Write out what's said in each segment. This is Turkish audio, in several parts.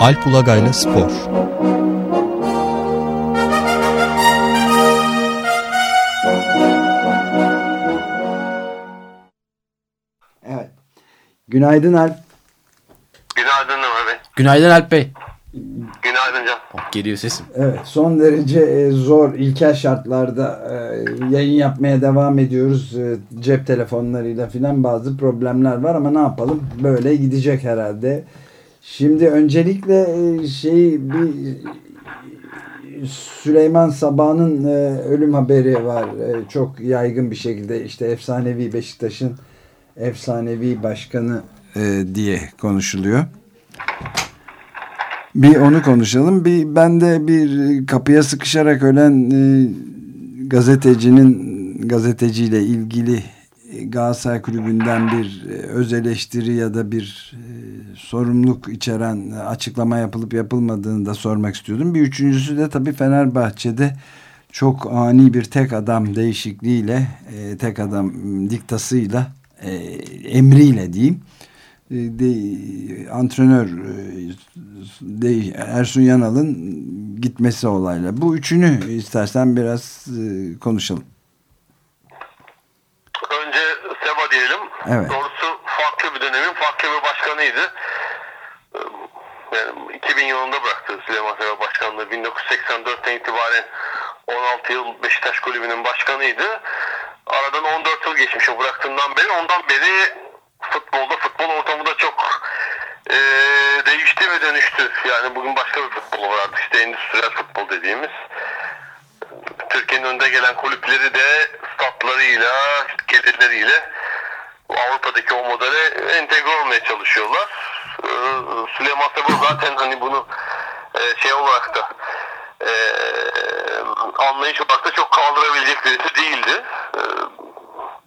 Alp Ulagay'la Spor Evet. Günaydın Alp. Günaydın Ömer. Günaydın Alp Bey. Günaydın Can. Oh, geliyor sesim. Evet son derece e, zor ilkel şartlarda e, yayın yapmaya devam ediyoruz. E, cep telefonlarıyla filan bazı problemler var ama ne yapalım böyle gidecek herhalde. Şimdi öncelikle şey bir Süleyman Sabah'ın ölüm haberi var. Çok yaygın bir şekilde işte efsanevi Beşiktaş'ın efsanevi başkanı diye konuşuluyor. Bir onu konuşalım. Bir ben de bir kapıya sıkışarak ölen e, gazetecinin gazeteciyle ilgili Galatasaray Kulübü'nden bir e, öz eleştiri ya da bir e, sorumluluk içeren açıklama yapılıp yapılmadığını da sormak istiyordum. Bir üçüncüsü de tabii Fenerbahçe'de çok ani bir tek adam değişikliğiyle, e, tek adam diktasıyla, e, emriyle diyeyim e, de, antrenör e, de, Ersun Yanal'ın gitmesi olayla. Bu üçünü istersen biraz e, konuşalım. Evet. Doğrusu farklı bir dönemin farklı bir başkanıydı. Yani 2000 yılında bıraktı Süleyman Seba başkanlığı. 1984'ten itibaren 16 yıl Beşiktaş Kulübü'nün başkanıydı. Aradan 14 yıl geçmiş o bıraktığından beri. Ondan beri futbolda, futbol ortamı da çok e, değişti ve dönüştü. Yani bugün başka bir futbol var artık işte endüstriyel futbol dediğimiz. Türkiye'nin önde gelen kulüpleri de statlarıyla, gelirleriyle Avrupa'daki o modele entegre olmaya çalışıyorlar. Ee, Süleyman Sabır zaten hani bunu e, şey olarak da e, anlayış olarak da çok kaldırabilecek birisi değildi. E,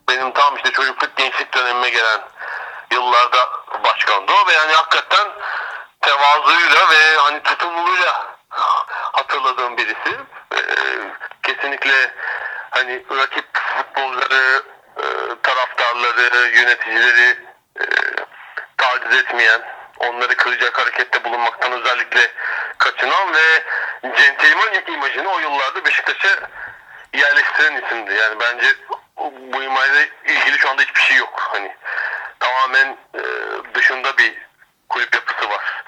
benim tam işte çocukluk gençlik dönemime gelen yıllarda başkandı o ve yani hakikaten tevazuyla ve hani tutumluluğuyla hatırladığım birisi. Ee, kesinlikle hani rakip futbolcuları, e, taraftarları, yöneticileri e, taciz etmeyen, onları kıracak harekette bulunmaktan özellikle kaçınan ve centilmen imajını o yıllarda Beşiktaş'a yerleştiren isimdi. Yani bence bu imajla ilgili şu anda hiçbir şey yok. Hani tamamen e, dışında bir kulüp yapısı var.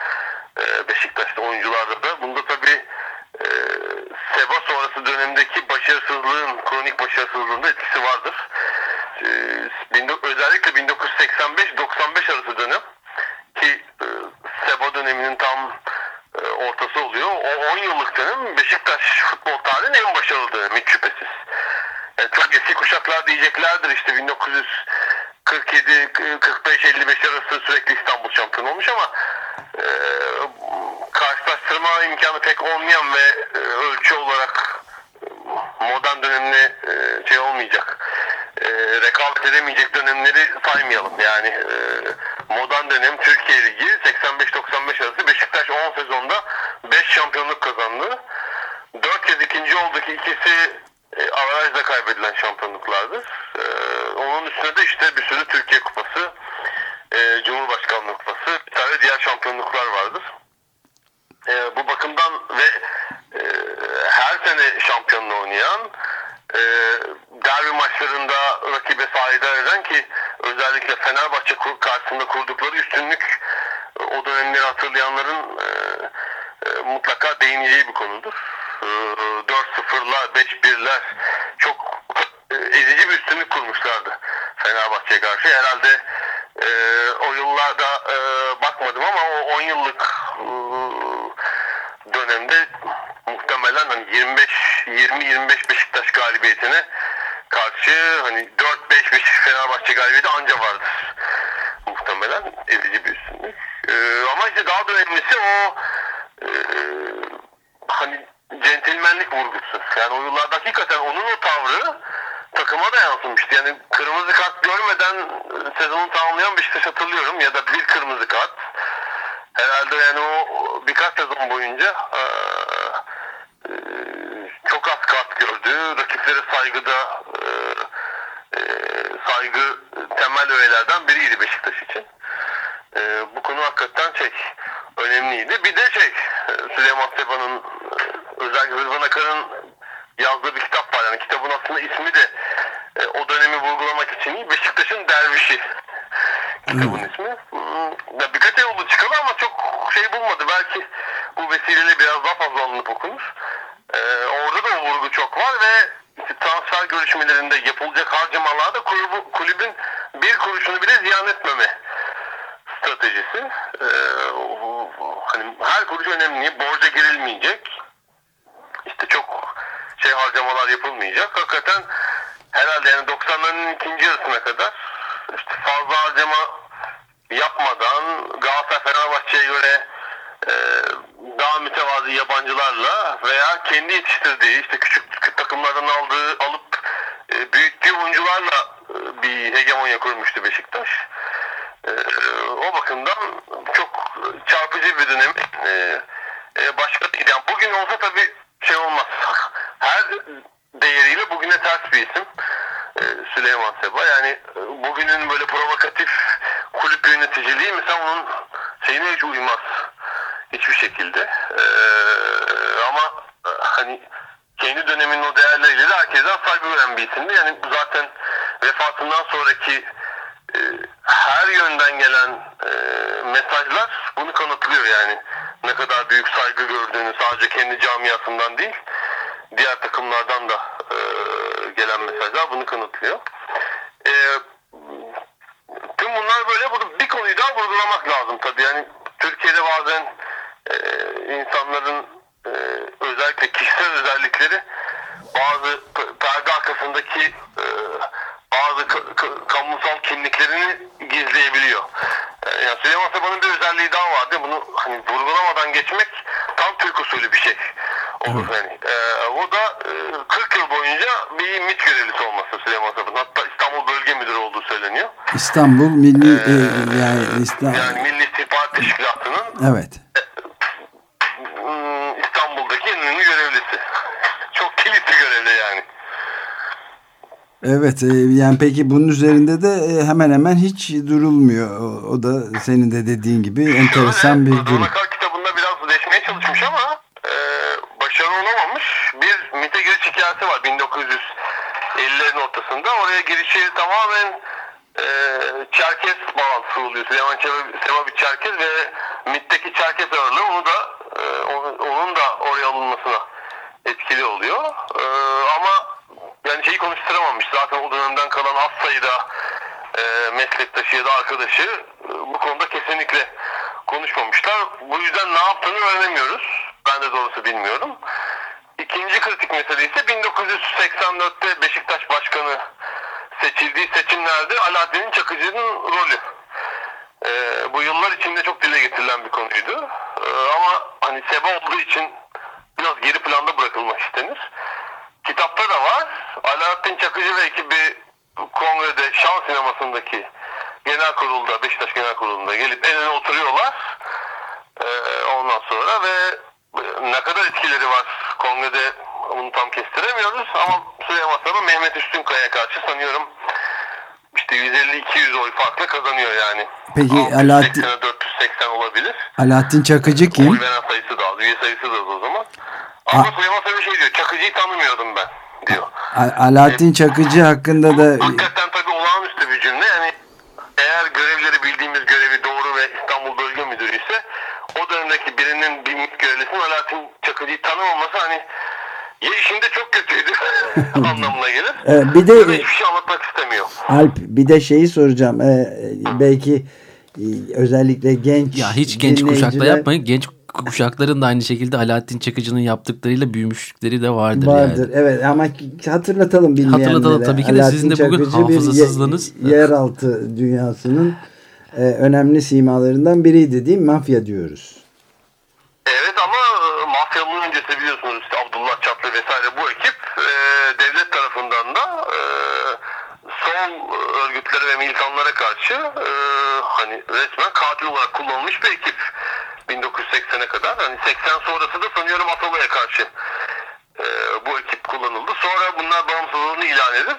E, Beşiktaş'ta oyuncularda da. Bunda tabii e, Seba sonrası dönemdeki başarısızlığın, kronik başarısızlığın da etkisi vardır. E, özellikle 1985-95 arası dönem ki e, Seba döneminin tam e, ortası oluyor. O 10 yıllık dönem Beşiktaş futbol tarihinin en başarılı dönemi şüphesiz. Yani çok eski kuşaklar diyeceklerdir işte 1900 47 45 55 arası sürekli İstanbul şampiyonu olmuş ama e, karşılaştırma imkanı pek olmayan ve e, ölçü olarak e, modern dönemine e, şey olmayacak. E, rekabet edemeyecek dönemleri saymayalım. Yani e, modern dönem Türkiye Ligi 85-95 arası Beşiktaş 10 sezonda 5 şampiyonluk kazandı. 4 kez ikinci oldu ki ikisi e, avarajla kaybedilen şampiyonluklardır. E, onun üstüne de işte bir sürü Türkiye Kupası, e, Cumhurbaşkanlığı Kupası, bir tane diğer şampiyonluklar vardır. E, bu bakımdan ve e, her sene şampiyonluğu oynayan, e, derbi maçlarında rakibe sahiden eden ki özellikle Fenerbahçe karşısında kurdukları üstünlük e, o dönemleri hatırlayanların e, e, mutlaka değineceği bir konudur. 4-0'lar, e, 5-1'ler çok e, ezici bir üstünlük kurmuşlardı Fenerbahçe'ye karşı. Herhalde e, o yıllarda e, bakmadım ama o 10 yıllık e, dönemde muhtemelen hani 25 20-25 Beşiktaş galibiyetine karşı hani 4-5 Beşiktaş Fenerbahçe galibiyeti anca vardır. Muhtemelen ezici bir üstünlük. E, ama işte daha da önemlisi o e, hani centilmenlik vurgusu. Yani o yıllarda hakikaten onun o tavrı takıma da yansımıştı. Yani kırmızı kart görmeden e, sezonu tamamlayan Beşiktaş hatırlıyorum ya da bir kırmızı kart. Herhalde yani o birkaç sezon boyunca e, e, çok az kart gördü. Rakiplere saygıda e, e, saygı temel öğelerden biriydi Beşiktaş için. E, bu konu hakikaten şey önemliydi. Bir de şey Süleyman Seba'nın özellikle Rıdvan Akar'ın yazdığı bir kitap var. Yani kitabın aslında ismi de e, o dönemi vurgulamak için Beşiktaş'ın Dervişi kitabın hmm. ismi. Ya birkaç ay oldu çıkalı ama çok şey bulmadı. Belki bu vesileyle biraz daha fazla alınıp okunur. Ee, orada da o vurgu çok var ve transfer görüşmelerinde yapılacak harcamalarda kulübü, kulübün bir kuruşunu bile ziyan etmeme stratejisi. Ee, hani her kuruş önemli. Borca girilmeyecek. İşte çok şey harcamalar yapılmayacak. Hakikaten herhalde yani 90'ların ikinci yarısına kadar işte fazla harcama yapmadan Galatasaray Fenerbahçe'ye göre e, daha mütevazi yabancılarla veya kendi yetiştirdiği işte küçük takımlardan aldığı alıp e, büyüttüğü oyuncularla e, bir hegemonya kurmuştu Beşiktaş. E, o bakımdan çok çarpıcı bir dönem. E, e, başka. Yani bugün olsa tabii şey olmaz. Her değeriyle bugüne ters bir isim. E, Süleyman Seba. Yani e, bugünün böyle provokatif kulüp yöneticiliği mesela onun şeyine hiç uymaz. Hiçbir şekilde. E, ama e, hani kendi döneminin o değerleriyle de herkesten saygı gören bir isimdi. Yani zaten vefatından sonraki e, her yönden gelen e, mesajlar bunu kanıtlıyor yani. Ne kadar büyük saygı gördüğünü sadece kendi camiasından değil diğer takımlardan da e, gelen mesajlar bunu kanıtlıyor. E, tüm bunlar böyle bunu bir konuyu daha vurgulamak lazım tabii. Yani Türkiye'de bazen e, insanların e, özellikle kişisel özellikleri bazı perde arkasındaki e, bazı kamusal kimliklerini gizleyebiliyor. E, yani Süleyman Sabah'ın bir özelliği daha vardı. Bunu hani vurgulamadan geçmek tam Türk usulü bir şey olur. Yani, e, o da e, 40 yıl boyunca bir MİT görevlisi olması Süleyman Sabah'ın. Hatta İstanbul Bölge Müdürü olduğu söyleniyor. İstanbul Milli ee, e, yani İstanbul yani Milli İstihbarat Teşkilatı'nın Evet. E, İstanbul'daki en önemli görevlisi. Çok kilitli görevli yani. Evet e, yani peki bunun üzerinde de e, hemen hemen hiç durulmuyor. O, da senin de dediğin gibi enteresan bir durum. Donakar kitabında biraz değişmeye çalışmış ama e, başarılı olamamış. Bir MİT'e giriş hikayesi var 1950'lerin ortasında. Oraya girişi tamamen e, Çerkez bağlantısı oluyor. Süleyman Seva bir Çerkez ve MİT'teki Çerkez ağırlığı onu da e, onun da oraya alınmasına etkili oluyor. E, ama yani şeyi konuşturamamış. Zaten o dönemden kalan az sayıda e, meslektaşı ya da arkadaşı e, bu konuda kesinlikle konuşmamışlar. Bu yüzden ne yaptığını öğrenemiyoruz. Ben de doğrusu bilmiyorum. İkinci kritik mesele ise 1984'te Beşiktaş Başkanı seçildiği seçimlerde Alaaddin Çakıcı'nın rolü. Ee, bu yıllar içinde çok dile getirilen bir konuydu. Ee, ama hani sebe olduğu için biraz geri planda bırakılmak istenir. Kitapta da var. Alaaddin Çakıcı ve ekibi kongrede Şan Sineması'ndaki genel kurulda, Beşiktaş Genel Kurulu'nda gelip en öne oturuyorlar. Ee, ondan sonra ve ne kadar etkileri var kongrede bunu tam kestiremiyoruz ama Süleyman Sabah Mehmet Üstünkaya karşı sanıyorum işte 150-200 oy farklı kazanıyor yani. Peki Alaaddin 480 olabilir. Alaaddin Çakıcı kim? Oy veren sayısı da az, üye sayısı da az o zaman. Ama A Süleyman Sabah şey diyor. Çakıcı'yı tanımıyordum ben diyor. Alaaddin Çakıcı hakkında da hakikaten tabii olağanüstü bir cümle. Yani eğer görevleri bildiğimiz görevi doğru ve İstanbul Bölge Müdürü ise o dönemdeki birinin bir görevlisinin Alaaddin Çakıcı'yı tanımaması hani ya işinde çok kötüydü anlamına gelir. Ee, bir de hiçbir şey anlatmak istemiyor. Alp bir de şeyi soracağım. Ee, belki e, özellikle genç Ya hiç genç kuşakla yapmayın. Genç kuşakların da aynı şekilde Alaaddin Çakıcı'nın yaptıklarıyla büyümüşlükleri de vardır. Vardır yani. evet ama hatırlatalım bilmeyenlere. Hatırlatalım tabii ki de Alaaddin sizin de bugün hafızasızlığınız. Bir yeraltı dünyasının e, önemli simalarından biriydi değil mi? Mafya diyoruz. Evet ama e, mafyanın öncesi biliyorsunuz işte Abdullah Çatlı vesaire bu ekip e, devlet tarafından da e, sol örgütlere ve militanlara karşı e, hani resmen katil olarak kullanılmış bir ekip. 1980'e kadar. Hani 80 sonrası da sanıyorum Atalı'ya karşı e, bu ekip kullanıldı. Sonra bunlar bağımsızlığını ilan edip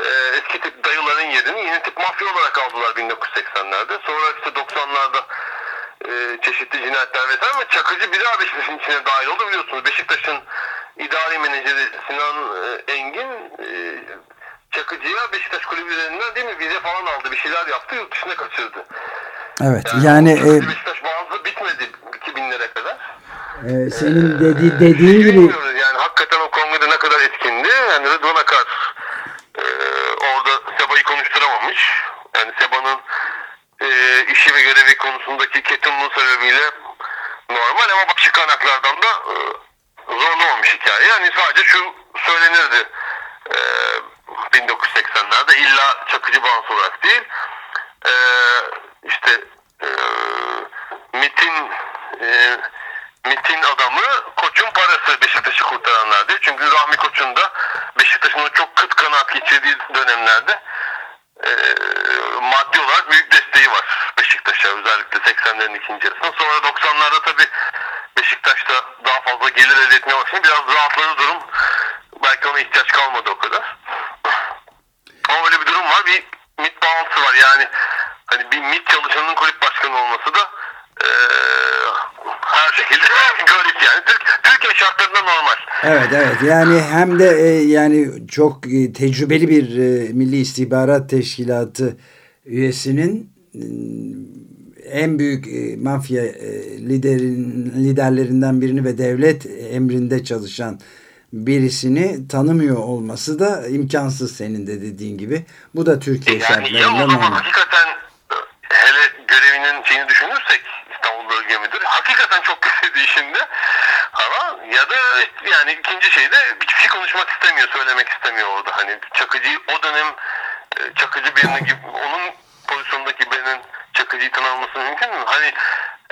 e, eski tip dayıların yerini yeni tip mafya olarak aldılar 1980'lerde. Sonra işte 90'larda e, çeşitli cinayetler vesaire ama Çakıcı bir daha Beşiktaş'ın içine dahil oldu biliyorsunuz. Beşiktaş'ın idari menajeri Sinan e, Engin e, Çakıcı'ya Beşiktaş kulübü üzerinden değil mi vize falan aldı bir şeyler yaptı yurt dışına kaçırdı. Evet yani, yani e, Beşiktaş bazı bitmedi 2000'lere kadar. E, senin dedi, dediğin gibi yani. Hakikaten o kongrede ne kadar etkindi. Yani Rıdvan Akar e, orada Seba'yı konuşturamamış. Yani Seba'nın e, işi ve görevi konusundaki ketumluğu sebebiyle normal ama başka kaynaklardan da e, zorlamamış hikaye. Yani sadece şu söylenirdi e, 1980'lerde illa çakıcı bağımsız olarak değil. E, işte e, MIT'in e, MIT'in adamı Koç'un parası Beşiktaş'ı kurtaranlar diye. Çünkü Rahmi Koç'un da Beşiktaş'ın çok kıt kanaat geçirdiği dönemlerde e, maddi olarak büyük desteği var Beşiktaş'a özellikle 80'lerin ikinci yarısında. Sonra 90'larda tabii Beşiktaş'ta daha fazla gelir elde etmeye başlayınca biraz rahatladı durum. Belki ona ihtiyaç kalmadı o kadar. Ama öyle bir durum var. Bir MIT bağlantısı var. Yani hani bir MIT çalışanının kulüp başkanı olması da e, her şekilde garip yani. Türk, Türkiye şartlarında normal. Evet evet yani hem de e, yani çok e, tecrübeli bir e, Milli İstihbarat Teşkilatı üyesinin e, en büyük e, mafya e, liderin liderlerinden birini ve devlet emrinde çalışan birisini tanımıyor olması da imkansız senin de dediğin gibi. Bu da Türkiye yani şartlarında normal. hakikaten e, hele görevinin şeyini düşünürsek İstanbul Bölge Müdürü hakikaten çok kötü işinde ama ya da yani ikinci şey de hiçbir şey konuşmak istemiyor, söylemek istemiyor orada. Hani Çakıcı o dönem e, Çakıcı birini gibi onun pozisyondaki birinin Çakıcı'yı tanınması mümkün mü? Hani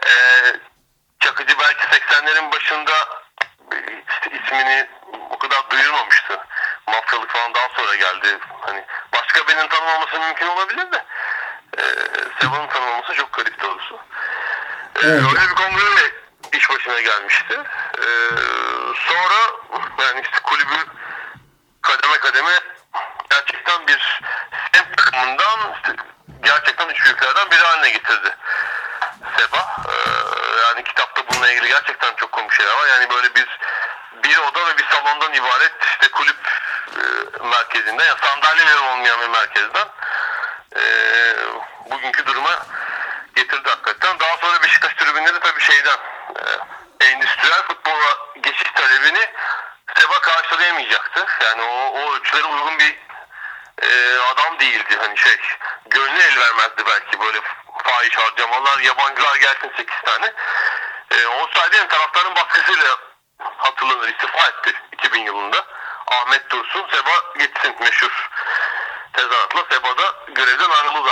e, Çakıcı belki 80'lerin başında e, işte ismini o kadar duyurmamıştı. Mafyalık falan daha sonra geldi. Hani başka birinin tanımaması mümkün olabilir de e, Seva'nın tanımaması çok garip doğrusu. Evet. Öyle bir kongreyle iş başına gelmişti. E, sonra yani işte kulübü kademe kademe gerçekten bir semt takımından gerçekten üç büyüklerden biri haline getirdi. Seba. Ee, yani kitapta bununla ilgili gerçekten çok komik şeyler var. Yani böyle bir bir oda ve bir salondan ibaret işte kulüp e, merkezinden yani sandalyeleri olmayan bir merkezden e, bugünkü duruma getirdi hakikaten. Daha Beşiktaş tribünleri tabii şeyden e, endüstriyel futbola geçiş talebini Seba karşılayamayacaktı. Yani o, o ölçülere uygun bir e, adam değildi. Hani şey gönlü el vermezdi belki böyle fahiş harcamalar, yabancılar gelsin 8 tane. E, o sayede yani taraftarın baskısıyla hatırlanır istifa etti 2000 yılında. Ahmet Dursun, Seba gitsin meşhur tezahüratla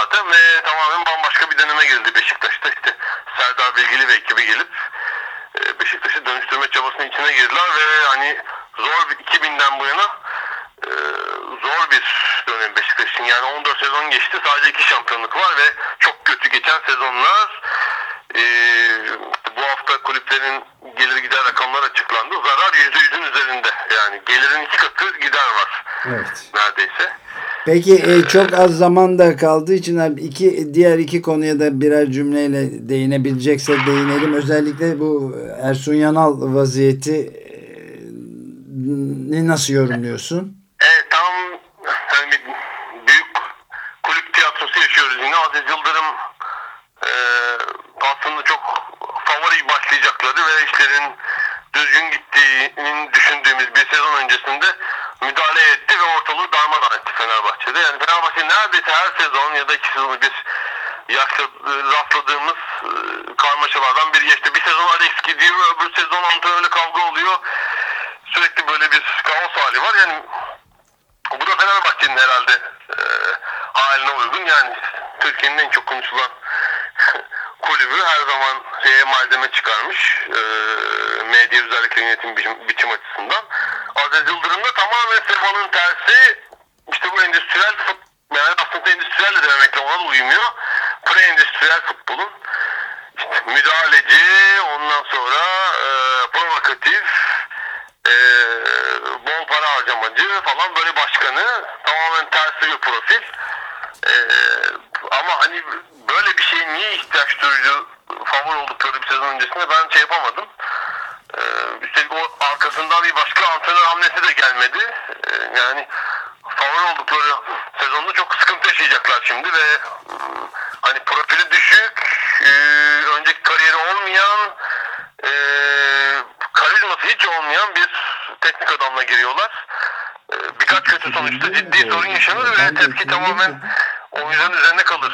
zaten ve tamamen bambaşka bir döneme girildi Beşiktaş'ta. İşte Serdar Bilgili ve ekibi gelip e, Beşiktaş'ı dönüştürme çabasının içine girdiler ve hani zor bir 2000'den bu yana e, zor bir dönem Beşiktaş'ın. Yani 14 sezon geçti. Sadece iki şampiyonluk var ve çok kötü geçen sezonlar e, bu hafta kulüplerin gelir gider rakamlar açıklandı. Zarar %100'ün üzerinde. Yani gelirin iki katı gider var. Evet. Neredeyse. Peki e, çok az zaman da kaldığı için abi iki diğer iki konuya da birer cümleyle değinebileceksek değinelim. Özellikle bu Ersun Yanal vaziyeti ne nasıl yorumluyorsun? Evet tam bir büyük kulüp tiyatrosu yaşıyoruz yine. Aziz Yıldırım e, aslında çok favori başlayacakları ve işlerin düzgün gittiğini düşündüğümüz bir sezon öncesinde müdahale etti ve ortalığı darmadağın etti Fenerbahçe'de. Yani Fenerbahçe neredeyse her sezon ya da iki sezon bir yaşlı, rastladığımız e, karmaşalardan biri geçti. Bir sezon Alex gidiyor, öbür sezon antrenörle kavga oluyor. Sürekli böyle bir kaos hali var. Yani bu da Fenerbahçe'nin herhalde e, haline uygun. Yani Türkiye'nin en çok konuşulan kulübü her zaman şeye malzeme çıkarmış. E, medya özellikle yönetim biçim, biçim açısından. Aziz Yıldırım da tamamen Seba'nın tersi işte bu endüstriyel fut- yani aslında endüstriyel de demekle ona da uymuyor. Pre-endüstriyel futbolun işte müdahaleci, ondan sonra e, provokatif, e, bol para harcamacı falan böyle başkanı tamamen tersi bir profil. E, ama hani böyle bir şey niye ihtiyaç duyduğu favori oldukları bir sezon öncesinde ben şey yapamadım. Ee, üstelik o arkasından bir başka antrenör hamlesi de gelmedi. Ee, yani favori oldukları sezonda çok sıkıntı yaşayacaklar şimdi ve ıı, hani profili düşük, e, önceki kariyeri olmayan, e, karizması hiç olmayan bir teknik adamla giriyorlar. E, birkaç kötü sonuçta ciddi sorun yaşanır ve tepki tamamen oyuncuların üzerine kalır.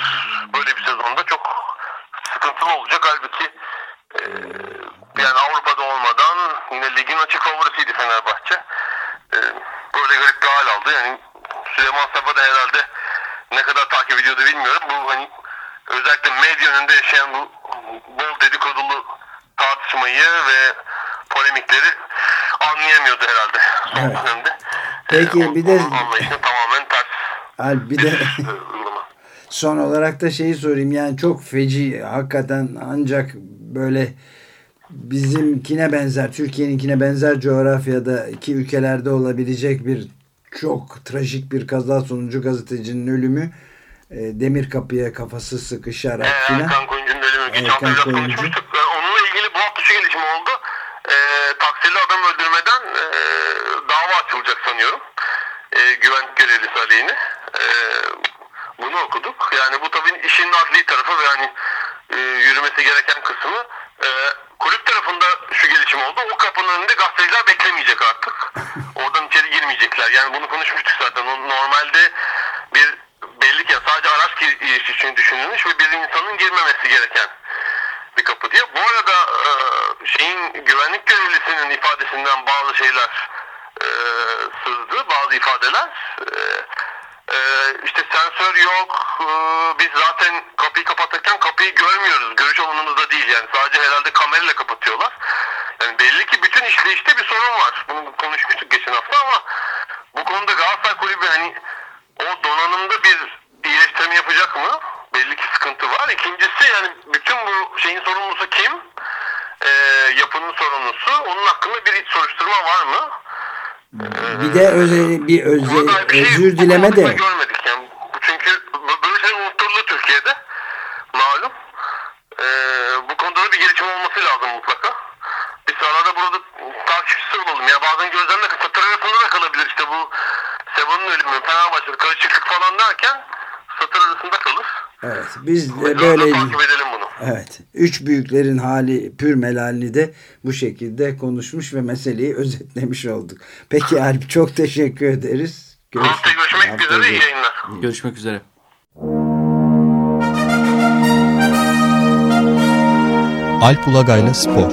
Böyle bir sezonda çok sıkıntılı olacak. Halbuki e, yani Avrupa'da olmadan yine ligin açık favorisiydi Fenerbahçe. E, böyle garip bir hal aldı. Yani Süleyman Saba da herhalde ne kadar takip ediyordu bilmiyorum. Bu hani özellikle medya önünde yaşayan bu bol dedikodulu tartışmayı ve polemikleri anlayamıyordu herhalde son Evet. dönemde. Peki, Ee, bir de- onun anlayışına tamamen ters Alp bir de e, son olarak da şeyi sorayım. Yani çok feci hakikaten ancak böyle bizimkine benzer, Türkiye'ninkine benzer coğrafyada iki ülkelerde olabilecek bir çok trajik bir kaza sonucu gazetecinin ölümü e, demir kapıya kafası sıkışarak Ee, filan. Erkan Koyuncu'nun ölümü. Geçen Erkan Koyuncu. Ee, Onunla ilgili bu hafta şu gelişme oldu. Ee, taksirli adam öldürmeden e, dava açılacak sanıyorum. E, güvenlik görevlisi aleyhine. E, bunu okuduk. Yani bu tabii işin adli tarafı ve hani e, yürümesi gereken kısmı. E, kulüp tarafında şu gelişme oldu. O kapının önünde gazeteciler beklemeyecek artık. Oradan içeri girmeyecekler. Yani bunu konuşmuştuk zaten. Normalde bir belli ki sadece araç girişi için düşünülmüş ve bir insanın girmemesi gereken bir kapı diye. Bu arada e, şeyin güvenlik görevlisinin ifadesinden bazı şeyler e, sızdı, bazı ifadeler. E, e, işte sensör yok, e, biz zaten kapıyı kapatırken kapıyı görmüyoruz, görüş alanımızda değil yani sadece herhalde kamerayla kapatıyorlar. Yani belli ki bütün işleyişte bir sorun var. Bunu konuşmuştuk geçen hafta ama bu konuda Galatasaray Kulübü hani o donanımda bir iyileştirme yapacak mı? Belli ki sıkıntı var. İkincisi yani bütün bu şeyin sorumlusu kim? Ee, yapının sorumlusu. Onun hakkında bir iç soruşturma var mı? Bir de özel, bir özel, Buna dair bir şey özür bu dileme de görmedik yani. Çünkü böyle şey unutturuldu Türkiye'de. Malum. Ee, bu konuda da bir gelişme olması lazım mutlaka. Biz arada burada takipçisi olalım. Ya bazen gözlerinde satır arasında da kalabilir işte bu Seba'nın ölümü, Fenerbahçe'de karışıklık falan derken satır arasında kalır. Evet biz de Böyle böyle takip edelim bunu. evet üç büyüklerin hali pür melalini de bu şekilde konuşmuş ve meseleyi özetlemiş olduk. Peki Alp çok teşekkür ederiz. Görüş- Haftaya görüşmek Haftaya üzere. iyi yayınlar. Görüşmek üzere. Alp Ulagay'la Spor